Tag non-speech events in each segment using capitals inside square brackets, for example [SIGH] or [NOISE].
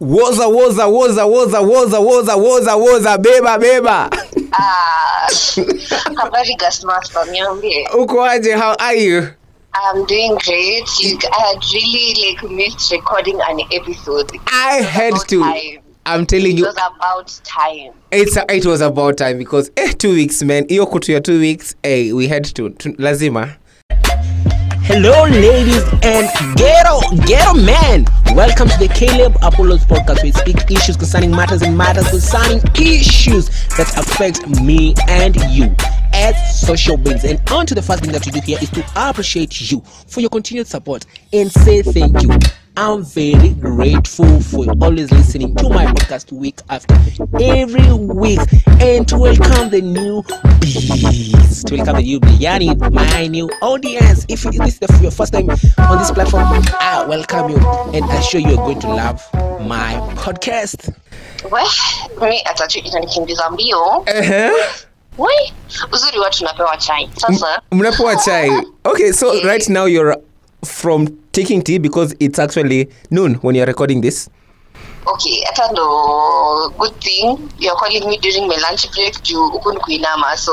woza woza woza woza woza woza woza woza beba beba Ah, habari Gasmaster, niambie. uko aje how are you I'm doing great. You, I had really like missed recording an episode. i had to time. i'm telling It you was about time. it's it was about time because eh, two weeks man hiyo kutu ya two weeks eh, we had to, to lazima Hello, ladies and ghetto, ghetto men. Welcome to the Caleb Apollos podcast. We speak issues concerning matters and matters concerning issues that affect me and you as social beings. And on to the first thing that we do here is to appreciate you for your continued support and say thank you. I'm very grateful for always listening to my podcast week after every week and to welcome the new bees. To welcome the new bee, yani my new audience. If this is the, your first time on this platform, I welcome you and I assure you are going to love my podcast. We, mi atatu inanikimbiza mbio. uh-huh. We, uzuri watu napewa chai. Sasa, mnapewa chai okay so [LAUGHS] right now you're from taking tea because it's actually noon when you're recording this okay, hata ndo good thing you're calling me during my lunch break huku ni kuinama so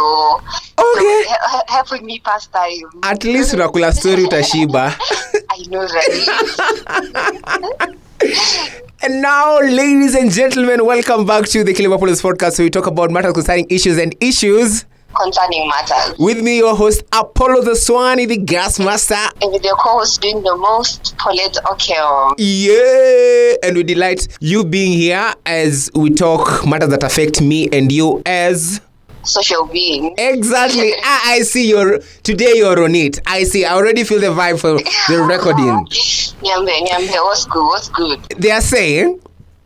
Okay. so, he- helping me pass time. at least unakula story utashiba [LAUGHS] I know right. [LAUGHS] and now ladies and gentlemen welcome back to the Kilimapolis podcast where we talk about matters concerning issues and issues Concerning matters. with me your host apollo the swani the gas master And with your co-host doing the most, Paulette Okeo. yeah and we delight you being here as we talk matters that affect me and you as social being. Exactly. I, [LAUGHS] ah, I see you're today you're on it. I see. I already feel the vibe for the [LAUGHS] recording. Nyambe, Nyambe, what's good? What's good? They are saying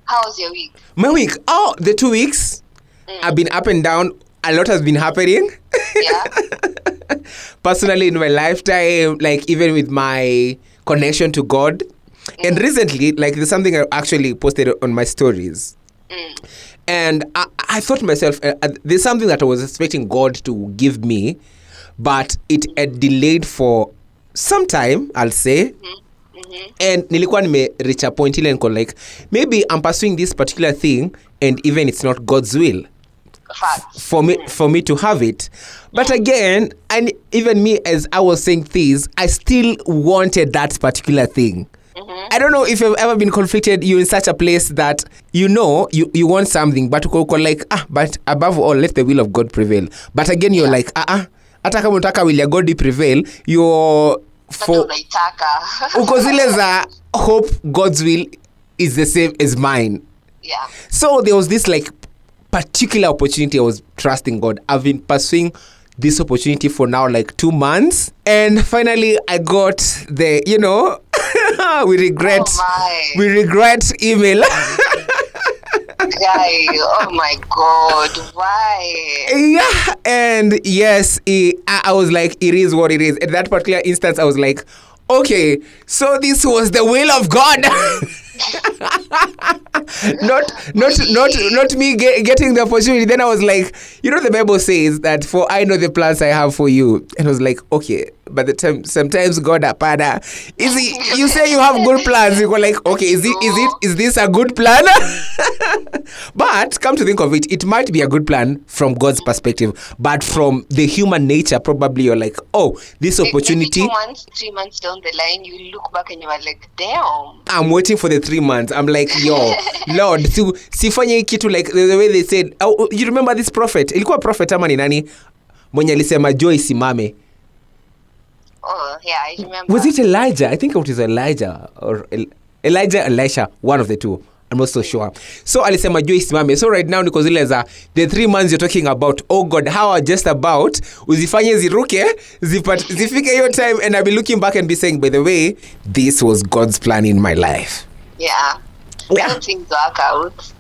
How was your week? my week. Oh, the two weeks. Mm. I've been up and down. A lot has been happening. Yeah. [LAUGHS] Personally, in my lifetime, like even with my connection to God, and recently, like there's something I actually posted on my stories. And I, I thought to myself, uh, uh, there's something that I was expecting God to give me, but it had delayed for some time, I'll say. And nilikuwa nime reach a point ile niko like, maybe I'm pursuing this particular thing and even it's not God's will Facts. for me for me to have it. But again, and even me as I was saying things, I still wanted that particular thing. I don't know if you've ever been conflicted. You're in such a place that you know you, you want something, but uko like ah, but above all, let the will of God prevail. But again, you're like ah ah, hata kama unataka will your God prevail, you're for [LAUGHS] uko zile za hope God's will is the same as mine. yeah. So there was this like particular opportunity I was trusting God. I've been pursuing this opportunity for now like two months. And finally I got the, you know, [LAUGHS] we regret Oh we regret email. [LAUGHS] Guy, oh my god, why? yeah. And yes, it, I, I was like, it is what it is. At that particular instance, I was like, okay, so this was the will of God. [LAUGHS] [LAUGHS] not not not not me get, getting the opportunity. Then i was like you know the bible says that for i know the plans i have for you. And i was like okay but the time sometimes god ah, apada is it you say you have good plans. You go like okay is it is it is this a good plan? [LAUGHS] But come to think of it it might be a good plan from god's perspective. But from the human nature probably you're like oh this Maybe opportunity two months, three months down the line, you look back and you are like, damn. I'm waiting for the three months. I'm like, yo, [LAUGHS] Lord, si, sifanye hii kitu like the, way they said. Oh, you remember this prophet? Ilikuwa prophet ama ni nani? Mwenye alisema jo isimame. Oh, yeah, I remember. Was it Elijah? I think it was Elijah or El- Elijah, Elisha, one of the two. I'm not so sure. So alisema joy isimame. So right now niko zile za the three months you're talking about. Oh God, how are just about uzifanye ziruke zipat, zifike your time and I'll be looking back and be saying, by the way, this was God's plan in my life. Yeah. Yeah. Things work out.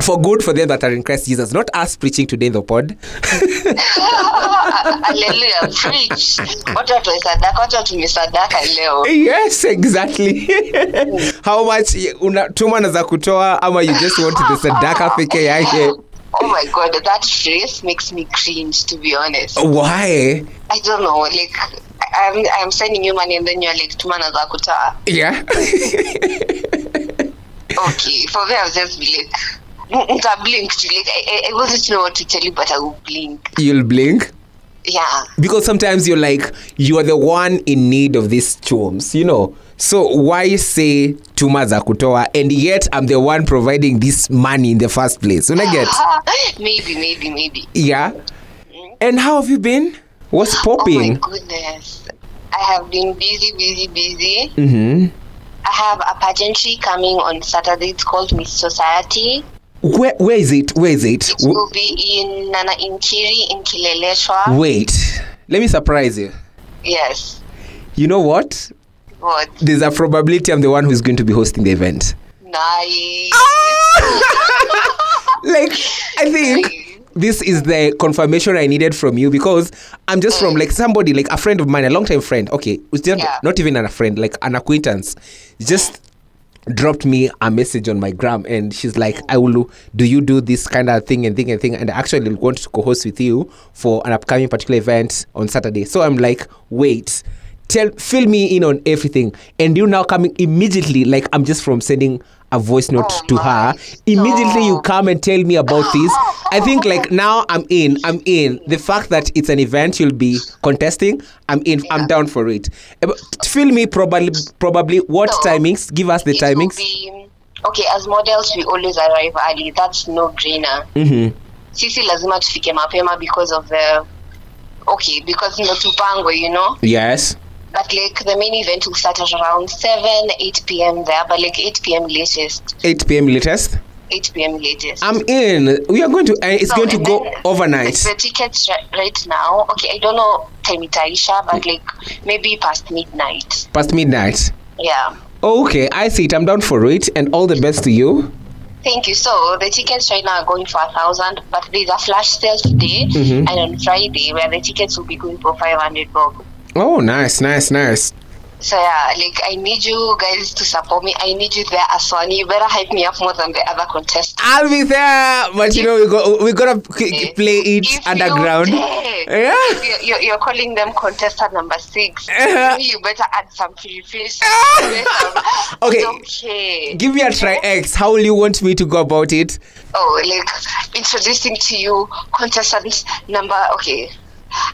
for good for them that are in Christ Jesus, not us preaching today in the pod. [LAUGHS] Hallelujah, preach. Leo. yes, exactly. [LAUGHS] How much unatuma na za kutoa ama you just want the sadaka peke yake? Oh my god, that phrase makes me cringe to be honest. Why? I don't know, like I'm I'm sending you money and then you're like tumana za kutoa. Yeah. [LAUGHS] Okay, for me, I'll just be like, "Mm, nta blink like, I, I, I wasn't know what to tell you, but I will blink. You'll blink Yeah. because sometimes you're like you are the one in need of these chums, you know. So why say tuma za kutoa and yet I'm the one providing this money in the first place? When I get [LAUGHS] maybe, maybe, maybe. yeah. And how have you been? What's Oh my popping? goodness. I have been busy, busy, busy. mm-hmm. I have a pageantry coming on Saturday. It's called Miss Society. Where where is it? Where is it? It will be in Nana Inkiri in Kileleshwa. wait. Let me surprise you. Yes. You know what? What? There's a probability I'm the one who's going to be hosting the event. Nice. Ah! [LAUGHS] like I think this is the confirmation I needed from you because I'm just from like somebody like a friend of mine, a long time friend. Okay, it's just Yeah. not even a friend, like an acquaintance. Just dropped me a message on my gram and she's like, I will do you do this kind of thing and thing and thing and I actually want to co-host with you for an upcoming particular event on Saturday. So I'm like, wait, tell fill me in on everything. And you now coming immediately, like I'm just from sending a voice note Oh to her. Immediately you come and tell me about this. I think like now I'm in. I'm in. The fact that it's an event you'll be contesting, I'm in. I'm down for it. Eh, Fill me probably probably what So, timings? Give us the timings. be- okay, as models, we always arrive early. That's no brainer. Mm-hmm. Sisi lazima tufike mapema because of the okay, because ndo tupangwe, you know. Yes. But like the main event will start at around 7, 8 p.m. there, but like 8 p.m. latest. 8 p.m. latest. 8 p.m. latest. I'm in. We are going to. Uh, it's So, going to go overnight. The tickets right now, okay, I don't know time itaisha, but like maybe past midnight. Past midnight. Yeah. Okay, I see it. I'm down for it, and all the best to you. Thank you. So the tickets right now are going for a thousand, but there's a flash sale today Mhm. and on Friday where the tickets will be going for five hundred bob. Oh, nice, nice, nice. So yeah, like I need you guys to support me. I need you there, Aswani. You better hype me up more than the other contestants. I'll be there, but you know we go. We gotta k- play it [LAUGHS] If underground. You dare, yeah, you're, you're, calling them contestant number 6 [LAUGHS] Uh-huh. you better add some free fish. [LAUGHS] Okay. Okay. Give me a try X. How will you want me to go about it? Oh, like introducing to you contestant number. Okay.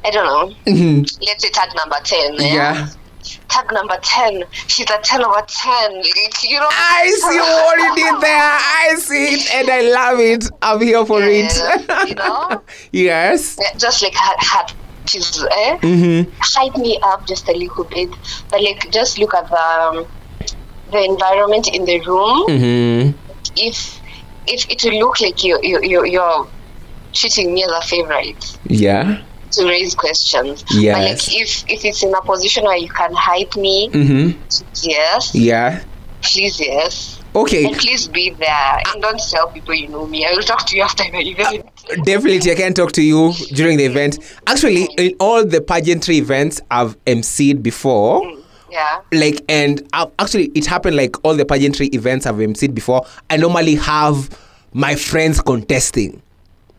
I don't know. Mhm. Let's say tag number 10. Yeah. Tag number 10. She's a 10 over 10. You know. I see what you did [LAUGHS] there. I see it, and I love it. I'm here for Yes, it. you know? [LAUGHS] yes. Just like her, her she's eh? Mm-hmm. hype me up just a little bit but like just look at the um, the environment in the room Mm-hmm. if if it will look like you you you you're treating me as a favorite Yeah. To raise questions but Yes. like if if it's in a position where you can hype me Mm-hmm. yes Yeah. please yes Okay. and please be there and don't tell people you know me i will talk to you after the event uh, Definitely, I can talk to you during the event. Actually, mm. in all the pageantry events I've emceed before, mm, yeah like, and I've, actually, it happened like all the pageantry events I've emceed before. I normally have my friends contesting.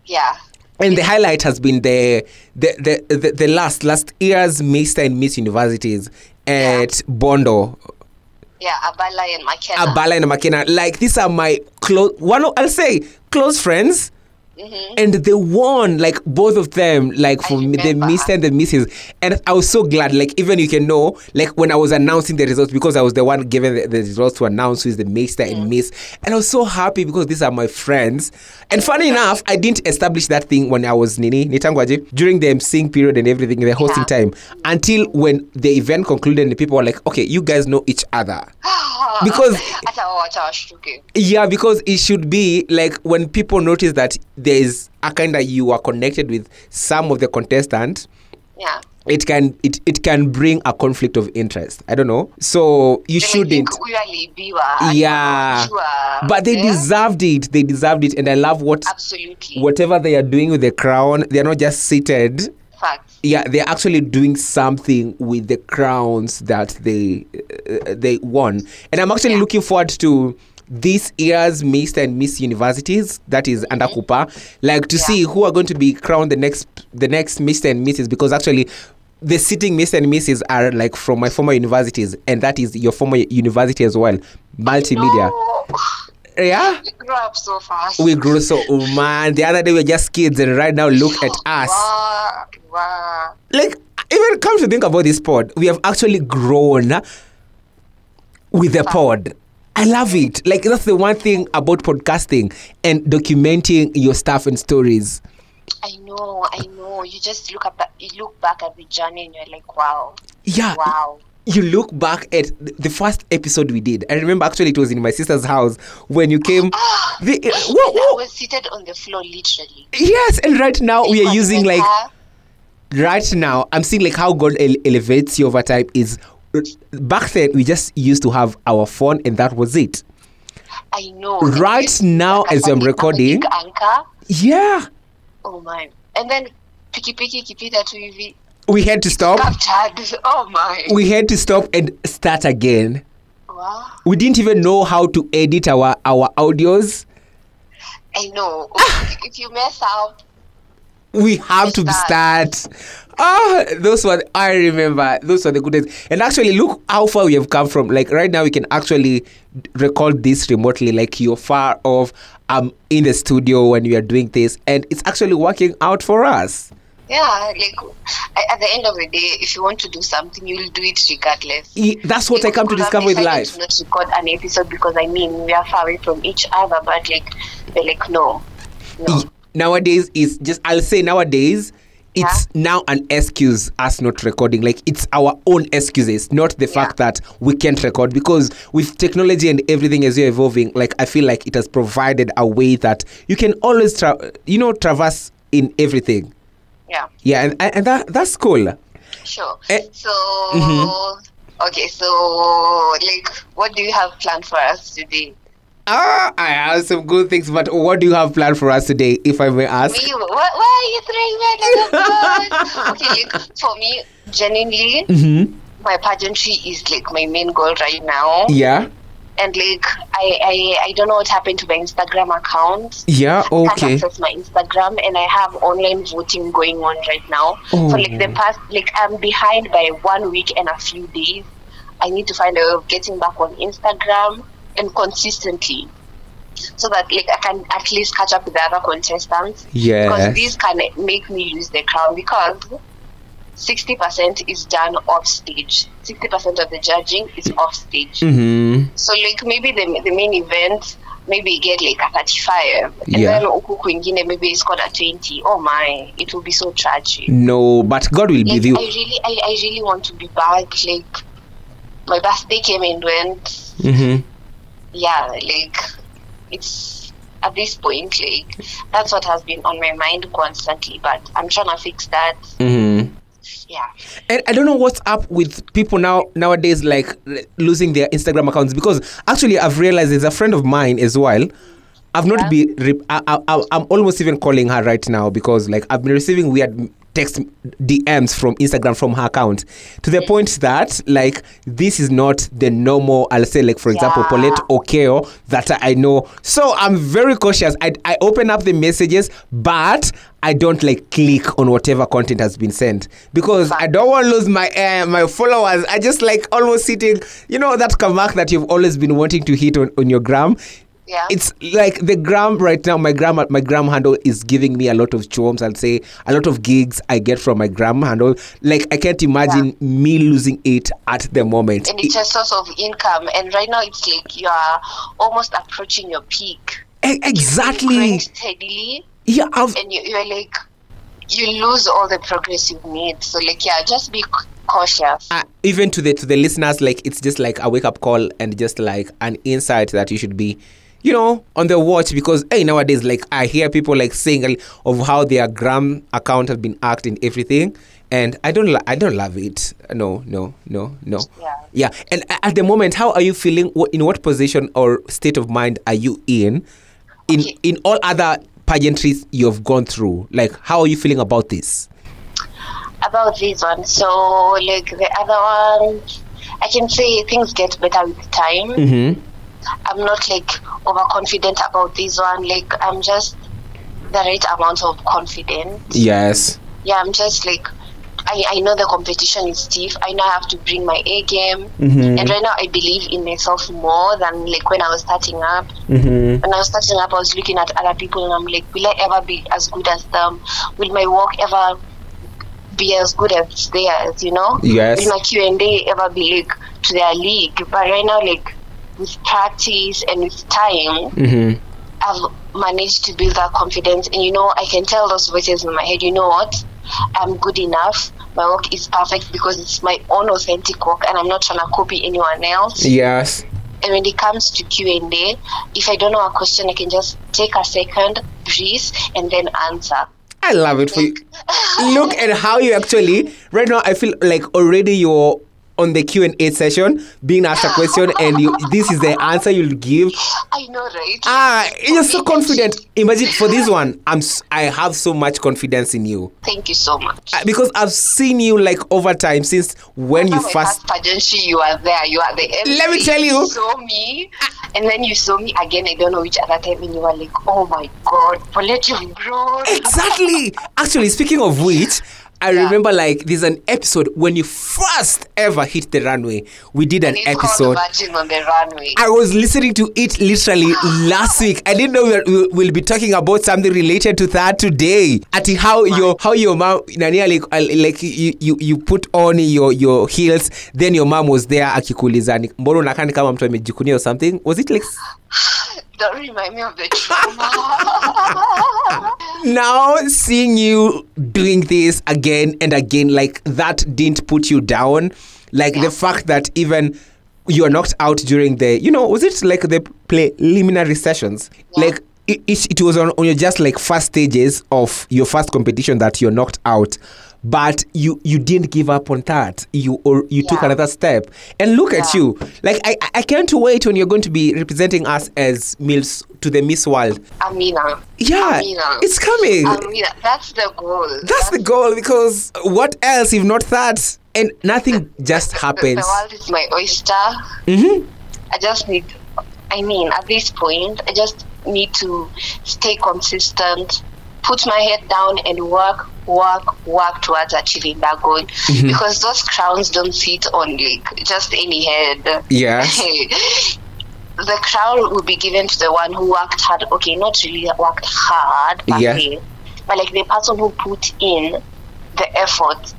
yeah And the highlight has been the the the, the, the last last year's Mr. and Miss Universities at Bondo, yeah abala and McKenna. Abala and Makena. Like these are my close one. I'll say close friends. Mhm. and they won like both of them like for from the miss and the misses and i was so glad like even you can know like when i was announcing the results because i was the one given the, the results to announce who is the master Mm. and miss. And i was so happy because these are my friends. And funny enough i didn't establish that thing when i was nini nitangwaje during the emceeing period and everything the hosting Yeah. time until when the event concluded and the people were like okay you guys know each other. [GASPS] Because- hata wao wacha washtuke yeah, because it should be like when people notice that there's a kind of you are connected with some of the contestants, yeah it can it, it can bring a conflict of interest. I don't know. So you They shouldn't. think huyu aliibiwa, Yeah. But they yeah? deserved it. They deserved it, and I love what absolutely whatever they are doing with the crown. They are not just seated. facts Yeah, they're actually doing something with the crowns that they uh, they won, and I'm actually Yeah. looking forward to this year's Miss and Miss Universities that is under Cooper, like to Mm-hmm. Yeah. see who are going to be crowned the next the next Miss and Misses because actually. The sitting Miss and Misses are like from my former universities, and that is your former university as well, multimedia. Yeah. We grew up so fast. We grew so oh man. The other day we were just kids, and right now look at us. Wow, wow. Like even come to think about this pod, we have actually grown with the pod. I love it. Like that's the one thing about podcasting and documenting your stuff and stories. I know, I know. You just look up, you look back at the journey, and you're like, wow, Yeah. wow. You look back at the first episode we did. I remember actually it was in my sister's house when you came. [GASPS] The, And whoa, I was seated on the floor, literally. Yes, and right now we are using like right now i'm seeing like how god ele- elevates you over time is back then we just used to have our phone and that was it I know. Right now as I'm recording- Anchor. yeah Oh my! And then piki piki kipita tu hivi. we had to stop Captured. [LAUGHS] Oh my! we had to stop and start again wow. we didn't even know how to edit our our audios I know. Ah. if you mess up, we have to start. ah those were i remember those were the good days. And actually look how far we have come from. Like right now we can actually record this remotely. Like you're far off. I'm in the studio when we are doing this. And it's actually working out for us. Yeah. Like at the end of the day, if you want to do something, you'll do it regardless. E- that's what i come to we could have discover with life To not record an episode because I mean we are far away from each other, but like they're like no, no. Nowadays is just i'll say nowadays it's now an excuse us not recording. Like it's our own excuses not the fact that we can't record. Because with technology and everything as you're evolving like i feel like it has provided a way that you can always tra- you know traverse in everything. Yeah, yeah and, and that that's cool. Sure. Eh, so mhm. okay, so like, what do you have planned for us today? Ah i have some good things but what do you have planned for us today if i may ask Me, why, why are you throwing the bus? Okay, for me, genuinely, mm-hmm. my pageantry is like my main goal right now. yeah And like, I, I, I don't know what happened to my Instagram account. yeah can't okay access my Instagram and I have online voting going on right now. Oh. So like the past like I'm behind by one week and a few days. I need to find a way of getting back on Instagram and consistently. So that like I can at least catch up with the other contestants. yeah Because these can make me lose the crown because sixty percent is done off stage. Sixty percent of the judging is off stage. mm-hmm. So like maybe the the main event maybe get like a 35 and Yeah. then kwingine maybe it's got a 20 oh my it will be so tragic no but god will be with you I really I, I really want to be back like my birthday came and went mm-hmm. Yeah like it's at this point like that's what has been on my mind constantly but I'm trying to fix that Mm-hmm. yeah And I don't know what's up with people now nowadays, like losing their Instagram accounts. Because actually, I've realized there's a friend of mine as well. I've not Yeah. been. Re- I, I, I- I'm almost even calling her right now because like I've been receiving weird text DMs from Instagram from her account to the point that like this is not the normal. I'll say like for example, Yeah. Paulette Okeo that I know. So I'm very cautious. I I open up the messages, but I don't like click on whatever content has been sent because I don't want to lose my uh, my followers. I just like almost sitting, you know, that kamak that you've always been wanting to hit on, on your gram. Yeah It's like the gram right now. My gram my gram handle is giving me a lot of chorms. I'll say a lot of gigs I get from my gram handle. Like I can't imagine me losing it at the moment. and it's a source of income and right now it's like you are almost approaching your peak E- exactly. steadily Yeah, I've, and you, you're like you lose all the progress you've made so like yeah just be c- cautious uh, even to the to the listeners like it's just like a wake up call and just like an insight that you should be you know on the watch because hey nowadays like i hear people like saying of how their gram account has been hacked and everything and i don't i don't love it no no no no Yeah. yeah and at the moment how are you feeling in what position or state of mind are you in in Okay. in all other pageantries you've gone through like how are you feeling about this about this one so like the other one i can say things get better with time mm-hmm. I'm not like overconfident about this one like i'm just the right amount of confidence yes yeah i'm just like I, I know the competition is stiff. I know I have to bring my A game. Mhm. And right now I believe in myself more than like when I was starting up. Mm-hmm. When I was starting up, I was looking at other people and I'm like, will I ever be as good as them? Will my work ever be as good as theirs? You know? Yes. Will my Q and A ever be like to their league? But right now, like with practice and with time, Mm-hmm. I've managed to build that confidence. And you know, I can tell those voices in my head, you know what? I'm good enough. My work is perfect because it's my own authentic work and I'm not trying to copy anyone else. Yes. And when it comes to Q&A, if I don't know a question, I can just take a second, breathe, and then answer. I love it for you. [LAUGHS] Look at how you actually right now. I feel like already you're on the Q and A session, being asked a question, and you this is the answer you'll give. I know, right? Ah, you're so confident. Imagine for this one, I'm I have so much confidence in you Thank you so much. Ah, because I've seen you like over time since when you first. pageantry, you are there. You are the MC. Let me tell you. saw me, and then you saw me again. I don't know which other time, and you were like, "Oh my God, Paulette, you've grown." Exactly. Actually, speaking of which, I Yeah. remember like there's an episode when you first ever hit the runway. We did an It's episode. Virgin on the Runway. I was listening to it literally [GASPS] last week. I didn't know we we'll, we'll be talking about something related to that today. At how your how your mom nani like, like you, you you put on your your heels, then your mom was there akikuuliza ni- mbona unakaa kama mtu amejikunia or something. Was it like [SIGHS] Don't remind me of the [LAUGHS] trauma. now seeing you doing this again and again like that didn't put you down like the fact that even you are knocked out during the you know was it like the preliminary sessions Yeah. like it, it, it was on, on your just like first stages of your first competition that you're knocked out but you you didn't give up on that you or you took another step and look at you like I, I can't wait when you're going to be representing us as mills to the miss world Amina. yeah Amina. it's coming Amina. That's the goal. that's the goal because what else if not that? And nothing [LAUGHS] just happens. the world is my oyster. hmm I just need, I mean, at this point, I just need to stay consistent, put my head down and work, work, work towards achieving that goal. Mm-hmm. Because those crowns don't sit on like just any head. Yes. [LAUGHS] the crown will be given to the one who worked hard. Okay, not really worked hard, per Yeah. but like the person who put in the effort.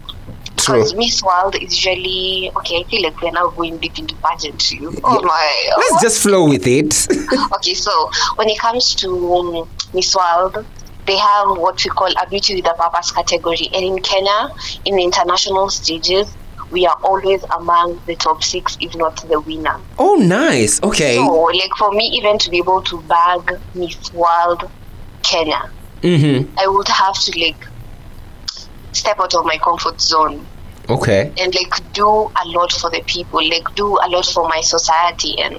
Because Miss World is really okay. I feel like we're now going deep into pageantry. Oh my! Let's just flow with it. [LAUGHS] okay, so when it comes to um, Miss World, they have what we call a beauty with a purpose category, and in Kenya, in the international stages, we are always among the top six, if not the winner. oh, nice. Okay. So, like for me, even to be able to bag Miss World Kenya, Mm-hmm. I would have to like step out of my comfort zone Okay. and like do a lot for the people, like do a lot for my society. And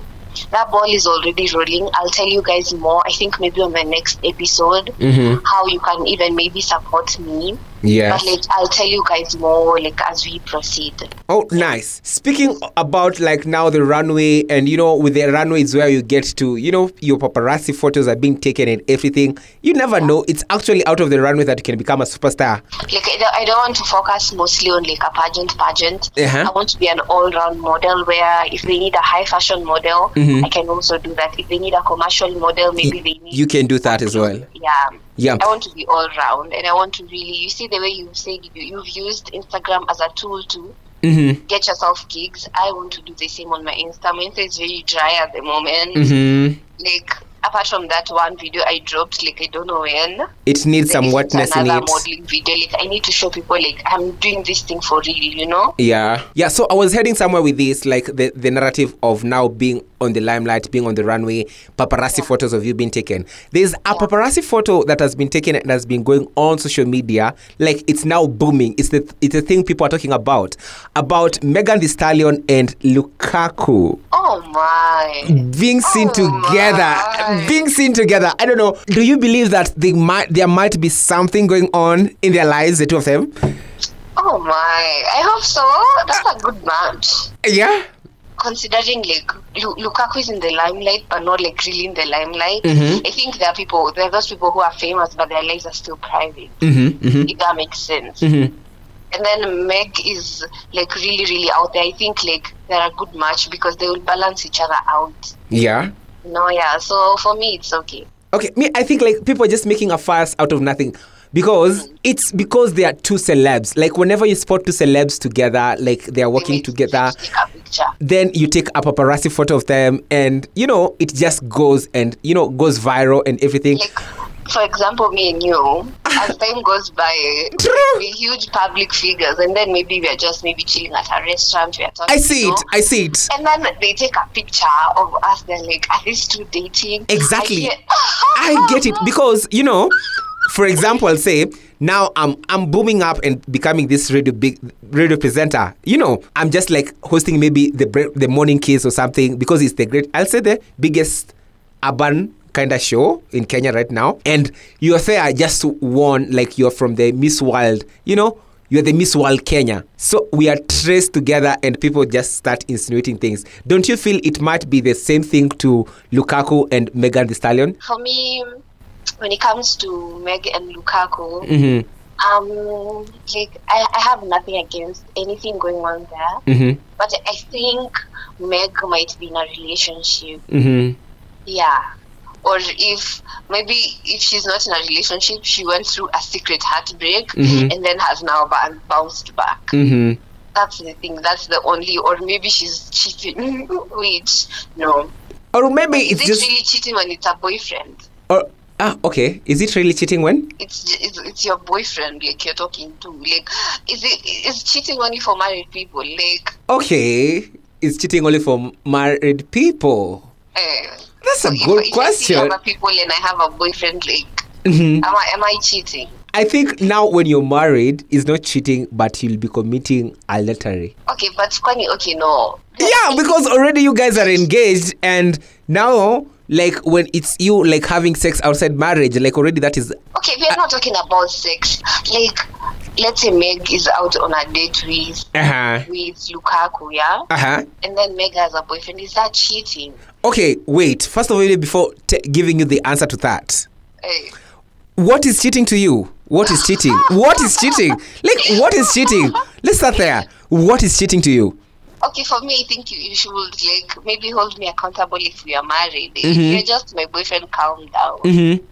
that ball is already rolling. I'll tell you guys more. I think maybe on the next episode Mm-hmm. how you can even maybe support me. Yes. But like I'll tell you guys more like as we proceed. Oh, nice. Speaking about like now the runway, and you know, with the runway is where you get to, you know, your paparazzi photos are being taken and everything. You never know. It's actually out of the runway that you can become a superstar. Like I don't, want to focus mostly on like a pageant pageant. Uh-huh. I want to be an all-round model where if they need a high fashion model, Mhm. I can also do that. If they need a commercial model, maybe they need you can do that as well. Yeah. Yeah. I want to be all round and I want to really you see the way you said you, you've used Instagram as a tool to Mm-hmm. get yourself gigs. I want to do the same on my Insta. My Insta is very dry at the moment. Mm-hmm. Like apart from that one video I dropped, like I don't know when. It needs some wetness in another it. modeling video. Like I need to show people like I'm doing this thing for real, you know? Yeah. Yeah. So I was heading somewhere with this, like the, the narrative of now being on the limelight, being on the runway, paparazzi photos of you being taken. There's a paparazzi photo that has been taken and has been going on social media. Like it's now booming. It's the it's the thing people are talking about. About Megan Thee Stallion and Lukaku Oh my. being seen Oh together. my. Being seen together. I don't know. Do you believe that they might there might be something going on in their lives, the two of them? Oh my. I hope so. That's a good match. Yeah. considering like Lu- Lukaku is in the limelight, but not like really in the limelight. Mhm. I think there are people, there are those people who are famous, but their lives are still private. Mm-hmm. Mm-hmm. If that makes sense. Mm-hmm. and then Meg is like really, really out there. I think like they're a good match because they will balance each other out. Yeah. No, yeah. So for me, it's okay. Okay, me, I think like people are just making a fuss out of nothing because mm. it's because they are two celebs. Like whenever you spot two celebs together, like they are working together, Take a picture. then you take a paparazzi photo of them, and you know it just goes and you know goes viral and everything. Like, for example, me and you, as [LAUGHS] time goes by, we're huge public figures, and then maybe we're just maybe chilling at a restaurant. We're talking. I see it. I see it. And then they take a picture of us. They're like, "Are these two dating?" Exactly. I, I get it because you know, for example, say now I'm I'm booming up and becoming this radio big radio presenter. You know, I'm just like hosting maybe the the morning kiss or something because it's the great. I'll say the biggest urban kind of show in Kenya right now, and you're there just won like you're from the Miss World. You know. You're the Miss World Kenya. So we are traced together and people just start insinuating things. Don't you feel it might be the same thing to Lukaku and Megan Thee Stallion? For me, when it comes to Meg and Lukaku, Mm-hmm. um, like I, I have nothing against anything going on there, Mm-hmm. but I think Meg might be in a relationship. Mm-hmm. Yeah. Or if maybe if she's not in a relationship, she went through a secret heartbreak Mhm. and then has now bounced back. Mm-hmm. That's the thing. That's the only. Or maybe she's cheating. [LAUGHS] Which no. Or maybe Is it's it just. really cheating when it's a boyfriend? Or ah, okay. Is it really cheating when? It's, it's it's your boyfriend like you're talking to. Like, is it is cheating only for married people? Like, Okay, it's cheating only for married people. uh, That's a if, good I question. other people and I have a boyfriend, like, Mhm. am I am I cheating? I think now when you're married, it's not cheating, but you'll be committing adultery. Okay, but funny. Okay, no. Yeah, because already you guys are engaged, and now, like when it's you like having sex outside marriage, like already that is Okay, we are not talking about sex. Like, let's say Meg is out on a date with uh huh, with Lukaku, yeah, uh huh. and then Meg has a boyfriend. Is that cheating? Okay, wait. First of all, before t- giving you the answer to that, Eh, what is cheating to you? What is cheating? What is cheating? [LAUGHS] Like, what is cheating? Let's start there. What is cheating to you? Okay, for me, I think you, you should like maybe hold me accountable if we are married. Mhm. you're just my boyfriend, calm down. Mm-hmm.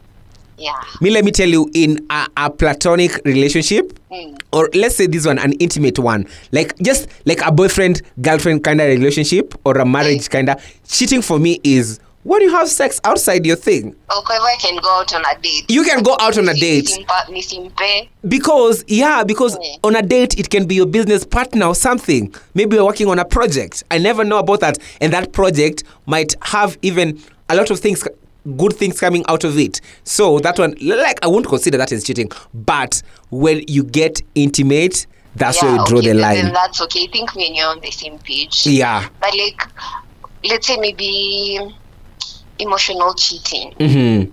Yeah. Me, let me tell you, in a, a platonic relationship, Mm. or let's say this one, an intimate one, like just like a boyfriend girlfriend kind of relationship or a marriage kind of, cheating for me is when you have sex outside your thing. Okay, I can go out on a date. You can go out on a date. Because, yeah, because Mm. on a date, it can be your business partner or something. Maybe you're working on a project. I never know about that. And that project might have even a lot of things, good things coming out of it. So that one, like, I won't consider that as cheating. But when you get intimate, that's where you draw okay, the line. Then that's okay. I think me and you're on the same page. Yeah. But like, let's say maybe emotional cheating. Mm-hmm.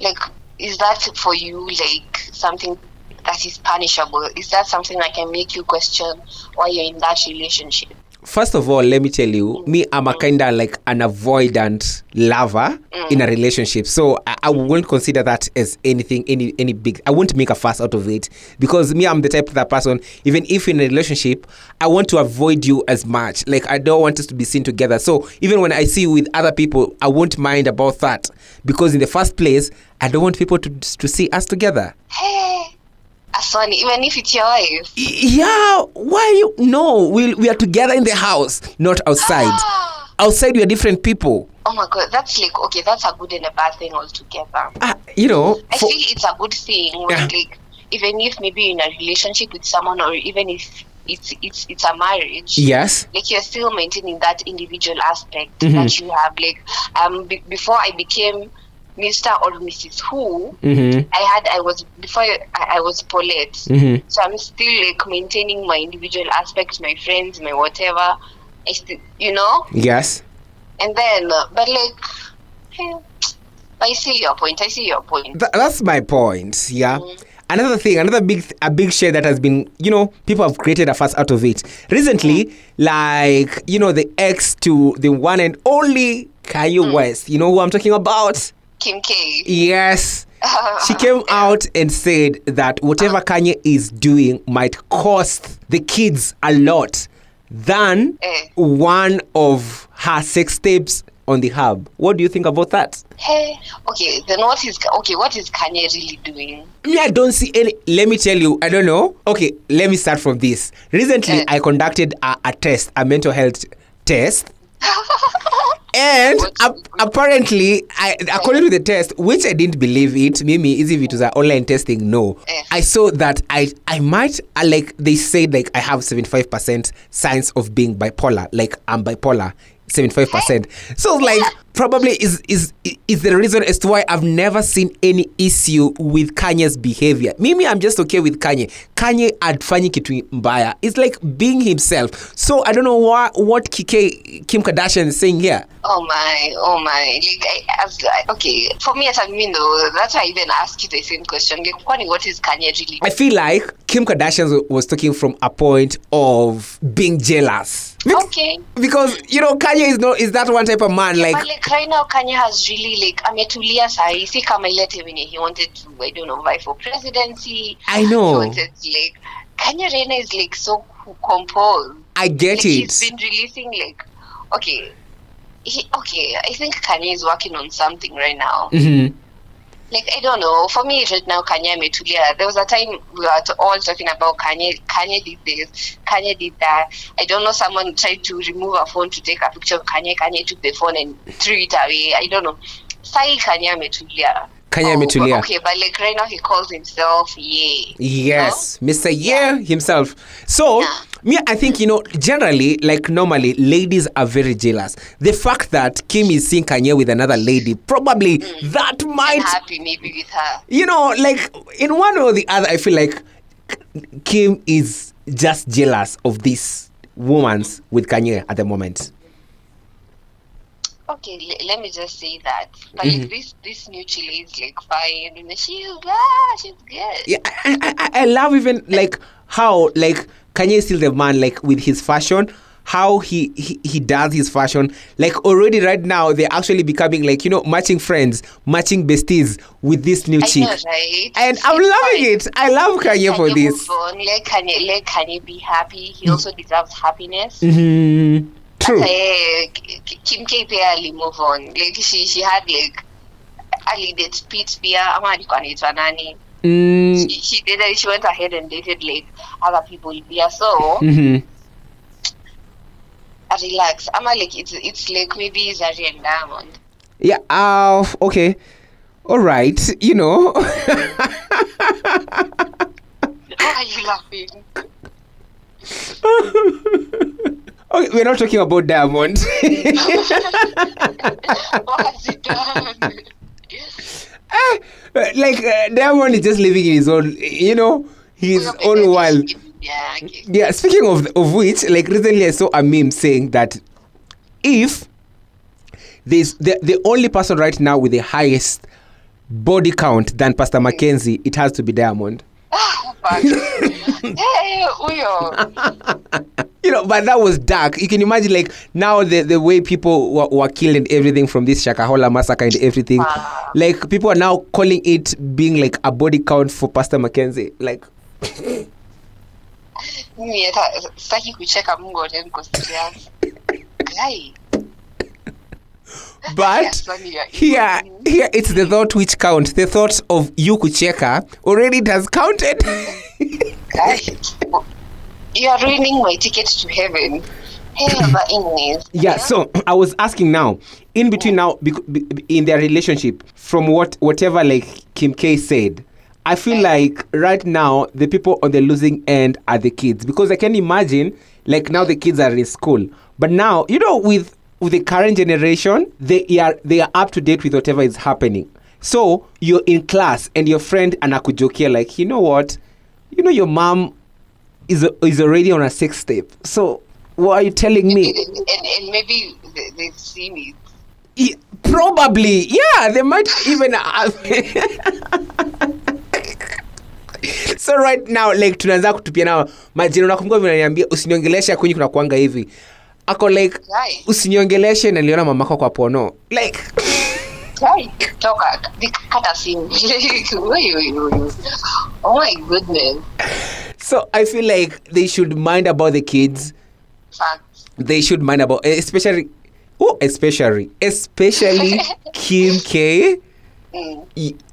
Like, is that for you like something that is punishable? Is that something that can make you question why you're in that relationship? First of all, let me tell you, me, I'm a kind of like an avoidant lover in a relationship. So I, I won't consider that as anything, any any big. I won't make a fuss out of it because me, I'm the type of that person. Even if in a relationship, I want to avoid you as much. Like I don't want us to be seen together. So even when I see you with other people, I won't mind about that because in the first place, I don't want people to to see us together. Aswani, even if it's your wife. Yeah, why you? No, we we are together in the house, not outside. [GASPS] Outside we are different people. Oh my god, that's like okay, that's a good and a bad thing altogether. Ah, you know, I for- feel it's a good thing when like even if maybe in a relationship with someone or even if it's it's it's a marriage. yes. Like you're still maintaining that individual aspect Mhm. that you have. Like um be- before I became Mr. or Mrs. Who, Mm-hmm. I had I was before I, I was Paulette. Mm-hmm. So I'm still like maintaining my individual aspects, my friends, my whatever. I still, you know, Yes. and then, uh, but like, I see your point. I see your point. Th- that's my point. Yeah. Mm. Another thing, another big, a big share that has been, you know, people have created a fuss out of it recently. Like, you know, the ex to the one and only Kanye Mm. West. You know who I'm talking about? Kim K. Yes. she came [LAUGHS] out and said that whatever Kanye is doing might cost the kids a lot than Eh. one of her sex tapes on the hub. What do you think about that? Hey, okay, then what is okay? What is Kanye really doing? Me, I don't see any. Let me tell you, I don't know. Okay, let me start from this. Recently, Eh. I conducted a, a test, a mental health test. [LAUGHS] And ap- apparently, I, according to the test, which I didn't believe it, Mimi, is if it was an online testing, no. Eh. I saw that I I might, uh, like, they said, like, I have 75% signs of being bipolar. Like, I'm bipolar. 75%. So, like, probably is, is is the reason as to why I've never seen any issue with Kanye's behavior. Mimi, I'm just okay with Kanye. Kanye adfanyi kitu mbaya. It's like being himself. So, I don't know what, what Kike, Kim Kardashian is saying here. Oh my, oh my. Like, I, I- okay, for me, as a me, though, that's why I even asked you the same question. Like, what is Kanye really? I feel like Kim Kardashian was- talking from a point of being jealous. Okay. Because you know Kanye is not is that one type of man like but like right now Kanye has really like ametulia sahi si kama ile time he wanted to I don't know vie for presidency. I he know wanted like Kanye Rena is like so composed. I get like, it. he's been releasing like okay he, okay I think Kanye is working on something right now. Mhm. Like I don't know. For me, right now, Kanye ametulia. There was a time we were all talking about Kanye. Kanye did this. Kanye did that. I don't know. Someone tried to remove a phone to take a picture of Kanye. Kanye took the phone and threw it away. I don't know. Sai Kanye ametulia. Kanye ametulia. Okay, but like right now, he calls himself Ye. Yes, Mr. Yeah himself. So, Yeah. Me, I think, you know, generally, like normally, ladies are very jealous. The fact that Kim is seeing Kanye with another lady, probably that I'm might, happy maybe with her. you know, like in one or the other, I feel like Kim is just jealous of this woman's with Kanye at the moment. Okay, le- let me just say that. But Mm-hmm. this, this new chile is like fine. She's ah, she's good. yeah, I, I- I love even like how like Kanye is still the man like with his fashion. How he, he he does his fashion, like already right now they're actually becoming like you know matching friends, matching besties with this new I chick, know, right? and I'm It's loving fine. it. I love Kanye for this. Let Kanye, let Kanye be happy. He also deserves happiness. Mm-hmm. True. Eh, K- K- Kim K ali move on. Like she she had like ali date Pete pia ama alikuwa anaitwa nani? Mm, She, she did she went ahead and dated like other people pia. So mhm. uh, relax. Ama like it's it's like maybe Zari and Diamond. Yeah. Uh, okay. All right. You know. [LAUGHS] Why are you laughing? [LAUGHS] okay, we're not talking about Diamond. What has he done? Eh, like uh, Diamond is just living in his own, you know, his own world. Yeah, okay. Yeah. Speaking of of which, like recently I saw a meme saying that if there's the the only person right now with the highest body count than Pastor Mackenzie, it has to be Diamond. [LAUGHS] Uyo. [LAUGHS] You know, but that was dark. You can imagine, like now the the way people were, were killed and everything from this Shakahola massacre and everything. Wow. Like people are now calling it being like a body count for Pastor Mackenzie. Like mimi hata sitaki kucheka mungu guy [LAUGHS] But here, here it's the thought which count. The thought of you kucheka already it has [LAUGHS] counted. you are ruining my ticket to heaven [LAUGHS] yeah. So I was asking now, in between now, in their relationship, from what whatever like Kim K said, I feel mm. like right now the people on the losing end are the kids because I can imagine like now the kids are in school, but now you know with with the current generation they are they are up to date with whatever is happening. So you're in class and your friend anakujokia like you know what, you know your mom is is already on a sex step. So what are you telling me? and, and maybe they, they've seen it Yeah, probably, yeah, they might even [LAUGHS] so right now like tunaanza kutupiana majina unakumbuka vile unaniambia usiniongeleshe kwenye kuna kuanga hivi ako like usiniongeleshe naliona mamako kwa pono like toka kata simu. [LAUGHS] Oh my goodness. So I feel like they should mind about the kids. Facts. They should mind about, especially, oh, especially, especially [LAUGHS] Kim K. Mm.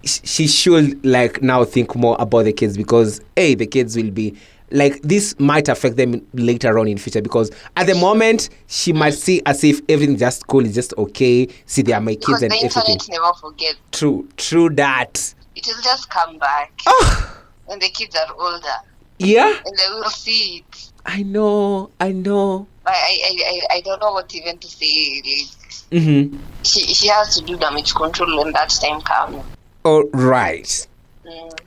she should like now think more about the kids because hey the kids will be like this might affect them later on in future because at the moment she might see as if everything just cool is just okay see they are my kids and the everything never forgets. true true that It will just come back oh when the kids are older yeah and they will see it. i know i know I, I, I, I don't know what even to say. Like, mm-hmm she, she has to do damage control when that time comes. all right Mm.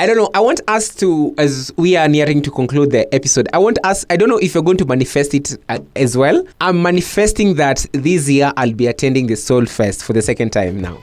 I don't know. I want us to, as we are nearing to conclude the episode, I want us, I don't know if you're going to manifest it uh, as well. I'm manifesting that this year I'll be attending the Sol Fest for the second time now.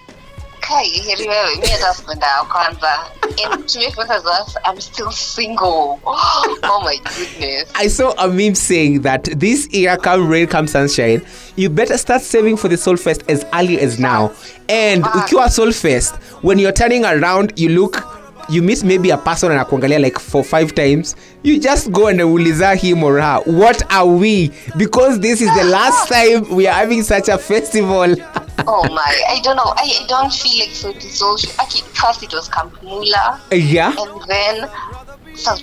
Kai, heri wewe, mi hata sikuenda ya kwanza. And to make matters worse, I'm still single. [GASPS] Oh my goodness. I saw a meme saying that this year, come rain, come sunshine, you better start saving for the Sol Fest as early as now. And ukiwa Sol Fest, when you're turning around, you look, you miss maybe a person and akuangalia like for five times, you just go and uliza him or her, what are we? Because this is the last time we are having such a festival. [LAUGHS] Oh my, I don't know. I, I don't feel like so social. First it was Camp Mula, yeah. and then.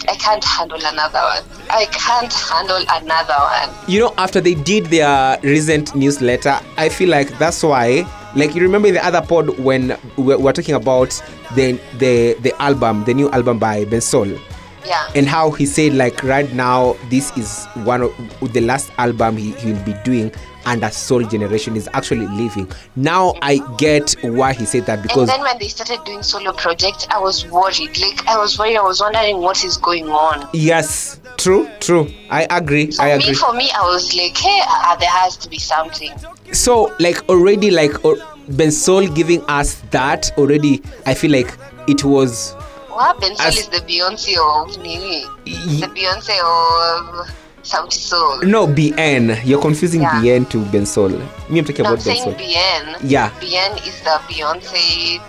I can't handle another one. I can't handle another one. you know after they did their recent newsletter i feel like that's why like you remember in the other pod when we were talking about the the the album the new album by Bensoul Yeah. and how he said like right now this is one of the last album he, he will be doing and a Sol Generation is actually living now i get why he said that and because then when they started doing solo projects, I was worried. Like I was worried. I was wondering what is going on. yes true true i agree So i me, for me, I was like, hey, uh, there has to be something. so like already like or, Bensoul giving us that already i feel like it was What Bensoul As- is the Beyonce of Nini, the Beyonce of Sauti Sol. No, Bien. You're confusing Yeah. Bien to Bensoul. Me, I'm talking No, I'm about saying Bensoul. Bien. Yeah. Bien is the Beyonce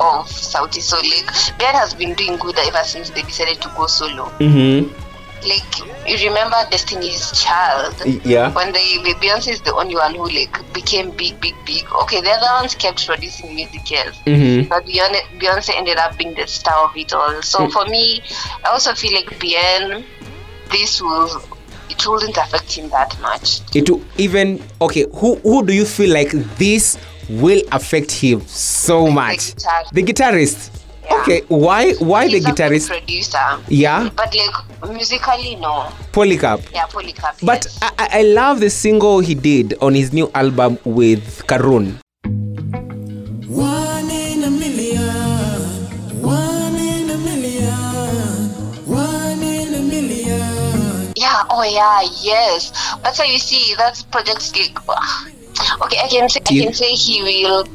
of Sauti Sol. Like, Bien has been doing good ever since they decided to go solo. Mm-hmm. Like, you remember Destiny's Child? Yeah. When they Beyonce is the only one who like became big, big, big. Okay, the other ones kept producing music, yes. Mm-hmm. But Beyonce, ended up being the star of it all. So Mm. for me, I also feel like Bien, this will it wouldn't affect him that much. It will even okay. Who who do you feel like this will affect him so much? guitar. The guitarist. Yeah. Okay. Why why He's the guitarist? producer, Yeah. but like musically, no. Polycarp. Yeah, Polycarp. But yes. I I love the single he did on his new album with Karun. Oh yeah, yes. That's how you see that's project like. [SIGHS] Okay, I can say I can say he will.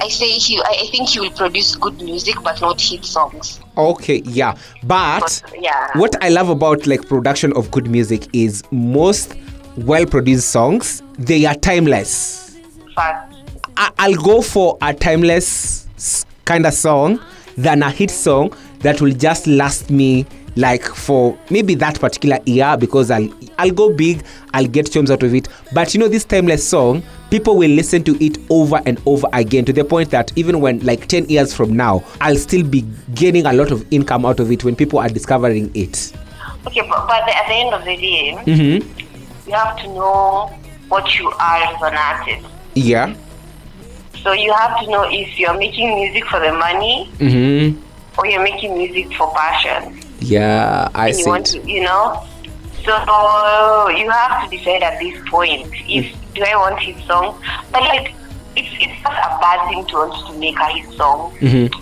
I say he. I think he will produce good music, but not hit songs. Okay, yeah. But But yeah, what I love about like production of good music is most well produced songs, they are timeless. fact. I- I'll go for a timeless kind of song than a hit song that will just last me like for maybe that particular year because I'll I'll go big, I'll get chums out of it. But you know this timeless song, people will listen to it over and over again to the point that even when like 10 years from now, I'll still be gaining a lot of income out of it when people are discovering it. Okay, but, but at the end of the day, Mhm. you have to know what you are as an artist. Yeah. So you have to know if you're making music for the money Mhm. or you're making music for passion. Yeah, I and you want to, you know. So you have to decide at this point if do I want his song. But like, it's it's not a bad thing to want to make a hit song Mhm.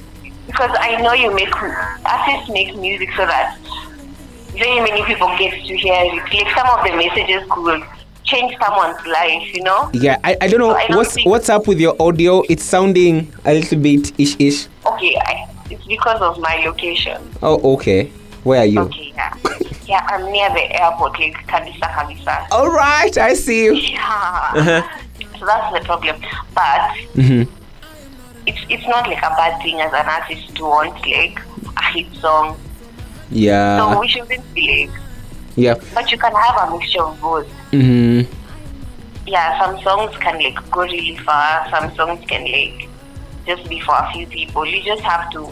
because I know you make artists make music so that very many people get to hear it. Like some of the messages could change someone's life, you know. Yeah, I, I don't know So I don't what's what's up with your audio. It's sounding a little bit ish ish. Okay, I, it's because of my location. Oh, okay. Where are you? Okay, yeah, yeah, I'm near the airport, like Kabisa Kabisa. All right, I see you. Yeah. Uh-huh. So that's the problem. But Mhm. it's it's not like a bad thing as an artist to want like a hit song. Yeah. so we shouldn't be like, yeah. but you can have a mixture of both. hmm Yeah, some songs can like go really far. Some songs can like just be for a few people. You just have to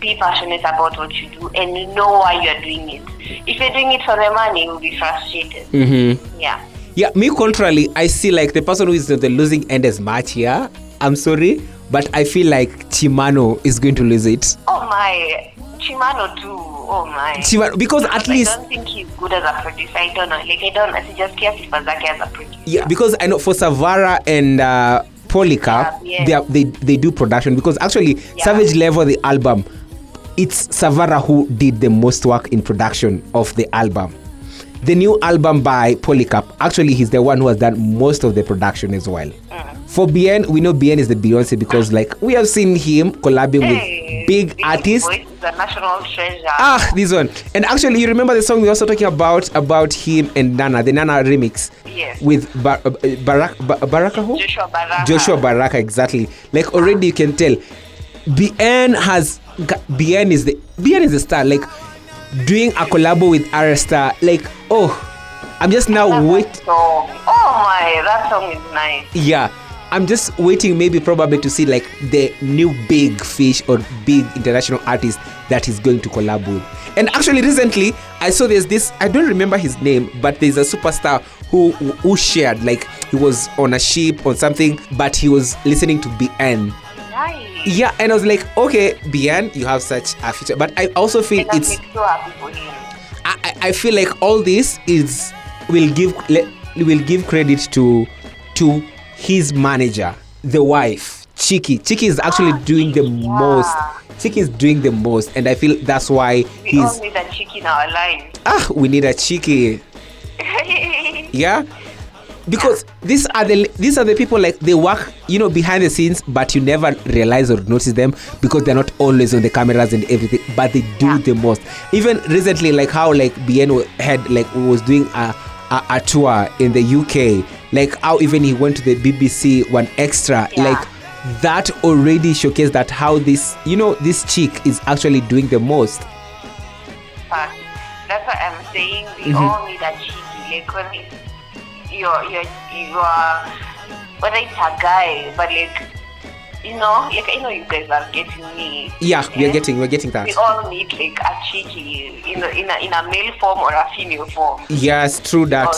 be passionate about what you do and know why you're doing it. If you're doing it for the money, you'll be frustrated. Mm-hmm. Yeah. Yeah, me contrarily, I see like the person who is the losing end as much here. I'm sorry, but I feel like Chimano is going to lose it. Oh my, Chimano too. Oh my. Chimano, because at I least I don't think he's good as a producer. I don't know. Like I don't. I just care zake as a producer. yeah, because I know for Savara and uh, Polycarp, Yeah, yeah. they, are, they they do production because actually Yeah. Savage Level the album, it's Savara who did the most work in production of the album. The new album by Polycarp, actually he's the one who has done most of the production as well. Mm. For Bien, we know Bien is the Beyonce because like we have seen him collabing Hey, with big this artists. voice a national treasure. Ah, this one. And actually, you remember the song we were also talking about about him and Nana, the Nana remix Yes. with Bar- uh, Barak Ba- Baraka who? Joshua Baraka. Joshua Baraka, exactly. Like already you can tell, Bien has Bien is the Bien is the star. Like doing a collab with R Star. Like oh, I'm just now wait. song. Oh my, that song is nice. Yeah. I'm just waiting, maybe probably to see like the new big fish or big international artist that he's going to collab with. And actually, recently I saw there's this. I don't remember his name, but there's a superstar who who shared like he was on a ship or something, but he was listening to Bien. Yeah, and I was like, okay, Bien, you have such a future. But I also feel And it's. like so happy for him. I, I- feel like all this is will give le, will give credit to to his manager, the wife, Chiki. Chiki is actually doing the yeah. most. Chiki is doing the most, and I feel that's why We all he's need a chick in our lives. ah. We need a Chiki, [LAUGHS] yeah. Because these are the these are the people like they work you know behind the scenes but you never realize or notice them because they're not always on the cameras and everything but they do Yeah. the most even recently like how like Bien had like was doing a, a a tour in the UK like how even he went to the BBC one extra Yeah. like that already showcased that how this you know this chick is actually doing the most Fact. That's what I'm saying. We Mhm. all need a Chiki. Like when it, you're you're you're whether it's a guy, but like you know, like I know you guys are getting me. yeah we're eh? getting we're getting that We all need like a Chiki in a, in a in a male form or a female form. Yes, true that.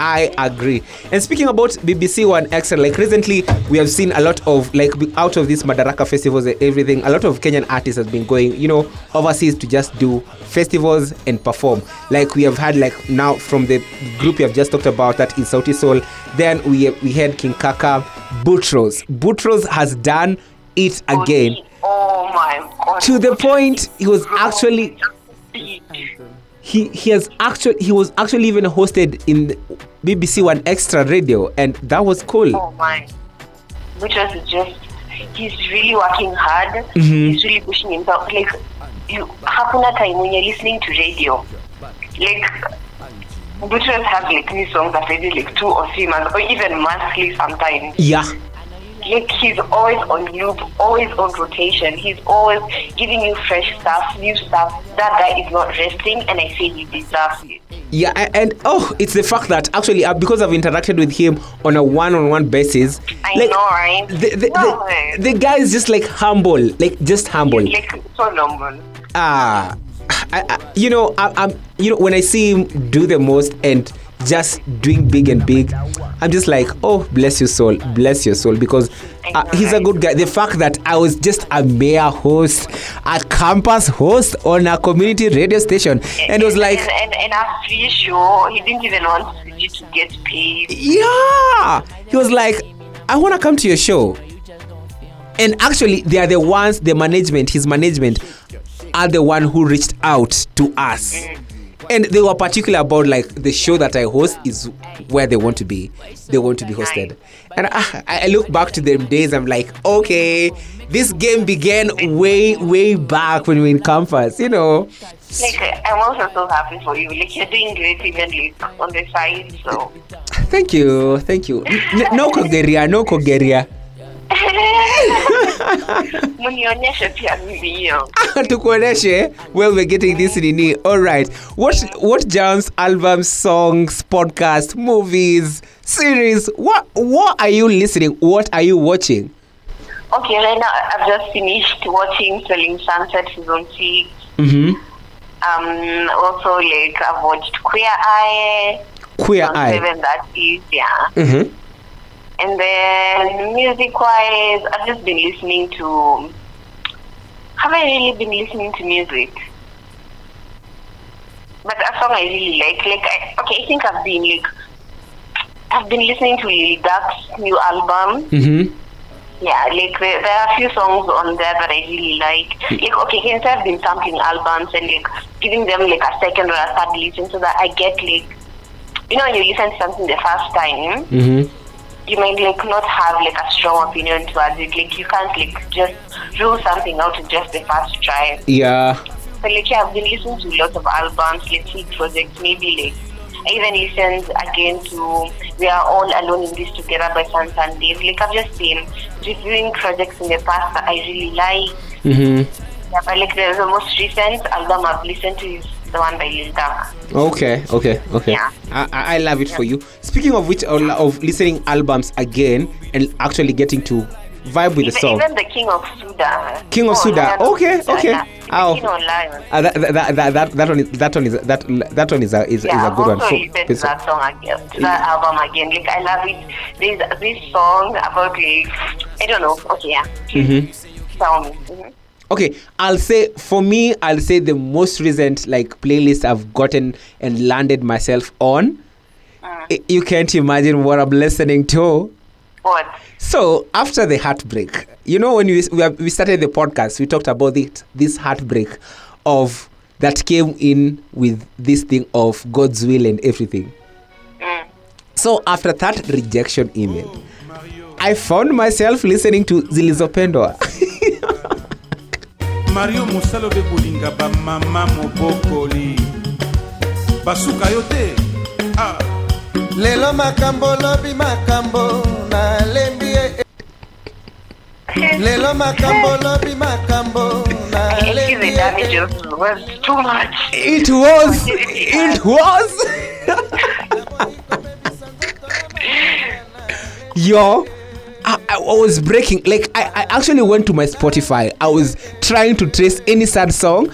I agree. And speaking about BBC One Extra, like recently we have seen a lot of like out of these Madaraka festivals and everything, a lot of Kenyan artists have been going, you know, overseas to just do festivals and perform. Like we have had like now from the group you have just talked about that is Sauti Sol. Then we we had King Kaka, Butros. Butros has done it again Oh my god. to the point he was actually Big. He he has actually he was actually even hosted in BBC One Extra Radio, and that was cool. Oh my. Which was just he's really working hard. Mhm. He's really pushing himself. Like you hakuna time when you're listening to radio. Like Butchers have like new songs that maybe like two or three months or even monthly sometimes. Yeah, Like he's always on loop, always on rotation. He's always giving you fresh stuff, new stuff. That guy is not resting and I say he deserves it. yeah, and oh, it's the fact that actually uh, because I've interacted with him on a one-on-one basis, I like know, right? the the, No, the, the guy is just like humble, like just humble. He's like so normal. ah I, I, you know I, i'm you know when i see him do the most and just doing big and big. I'm just like oh bless your soul bless your soul because uh, he's a good guy. The fact that i was just a mayor host a campus host on a community radio station and it was like and, and, and a free show. He didn't even want you to get paid. yeah. He was like i want to come to your show. And actually they are the ones the management his management are the one who reached out to us and they were particular about like the show that i host is where they want to be. They want to be hosted. And I, I look back to them days i'm like okay this game began way way back when we were in campus you know? Like I'm also so happy for you. Like you're doing great even like on the side. So. Thank you thank you. No kogeria no kogeria [LAUGHS] Munionyeshe pia mimi hiyo. [LAUGHS] tukuoneshe well we're getting this nini all right what what jams albums songs podcast movies series what what are you listening what are you watching Okay, right now I've just finished watching Selling Sunset season six. mm-hmm. Um, also like I've watched Queer Eye. queer eye Seven, that is, yeah. mm-hmm. And then music wise, I've just been listening to. Have I really been listening to music? But a song I really like, like I, okay, I think I've been like, I've been listening to Lil Durk's new album. Mm-hmm. Yeah, like there, there are a few songs on there that I really like. Like okay, hence I've been sampling albums and like giving them like a second or a third listen so that I get like, you know, when you listen to something the first time Mm-hmm. You might like not have like a strong opinion towards it. Like you can't like just rule something out in just the first try. yeah But like yeah, I've been listening to lots of albums, like projects, maybe like I even listened again to We Are All Alone in This Together by Santan Dave. Like I've just been reviewing projects in the past that I really like. mm-hmm. Yeah, but like the, the most recent album I've listened to is the one by Lil okay okay okay Yeah. I, I I love it for you speaking of which of listening albums again and actually getting to vibe with the song even the King of Suda. King of Oh, Suda. Okay, okay. yeah. Oh. King of Lion. Uh, that, that, that, that, that one is that one is that that one is a is, Yeah, is a good one. also So- listened to that song again, to that album again. Like I love it. There's this song about like I don't know. Okay, yeah. Mhm. Tell me. Okay, I'll say for me, I'll say the most recent like playlist I've gotten and landed myself on. I- You can't imagine what I'm listening to. What? So after the heartbreak, you know, when we we, have, we started the podcast, we talked about it. This heartbreak of that came in with this thing of God's will and everything. Mm. So after that rejection email, I found myself listening to Zilizopendwa. [LAUGHS] mario mosala obe kolinga bamama mobokoli basuka yo te ah. lelo makambo lobi makambo nalembi ye lelo makambo lobi makambo nalembi ye it was, it was. [LAUGHS] Yo, I, was breaking. Like I, I actually went to my Spotify. I was trying to trace any sad song.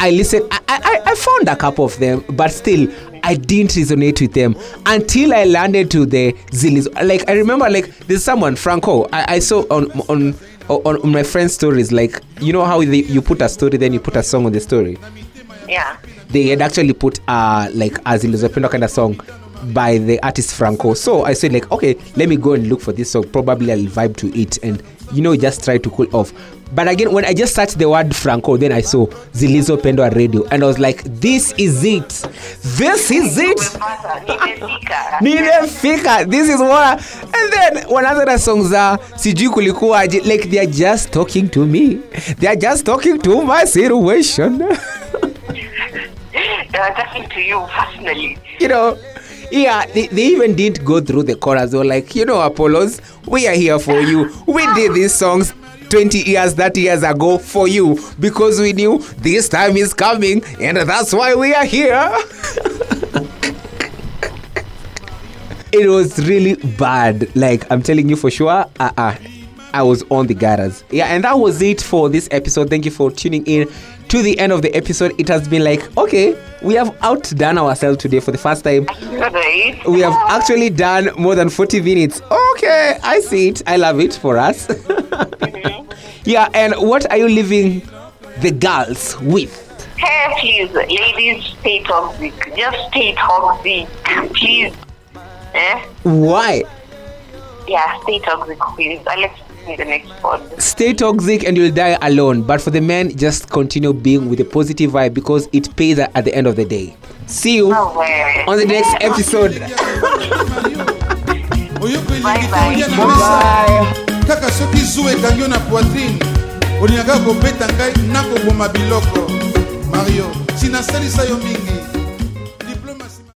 I listened. I, I, I found a couple of them, but still, I didn't resonate with them until I landed to the Zillies. Like I remember, like there's someone Franco. I, I saw on on. On, my friend's stories, like you know how they, you put a story, then you put a song on the story Yeah. they had actually put uh like as Elizabeth kind of song by the artist Franco. So I said like, okay, let me go and look for this song. Probably I'll vibe to it and you know just try to cool off. But again, when I just searched the word Franco, then I saw Zilizo Pendwa Radio, and I was like, this is it. This is it. [LAUGHS] Nimefika. this is what I, and then wanaanza na song za sijui kulikuwaje like they are just talking to me they are just talking to my situation [LAUGHS] They were talking to you personally. you know yeah they, they even didn't go through the chorus. They were like you know apollos we are here for you. We did these songs 20 years 30 years ago for you because we knew this time is coming and that's why we are here. [LAUGHS] It was really bad. Like i'm telling you for sure uh-uh. I was on the gutters. Yeah and that was it for this episode. Thank you for tuning in to the end of the episode it has been like okay we have outdone ourselves today for the first time Right? we have actually done more than 40 minutes okay i see it i love it for us [LAUGHS] yeah and what are you leaving the girls with Hey, please, ladies, stay toxic. Just stay toxic, please. Eh? why Yeah, stay toxic, please. Uh, Let's the next pod. stay toxic and you'll die alone but for the men just continue being with a positive vibe because it pays at the end of the day. See you No on the next episode. Bye, bye. bye kaka soki zu ekangi yo na poitrine olingaka kobeta ngai nakoboma biloko. Mario sinasalisa yo mingi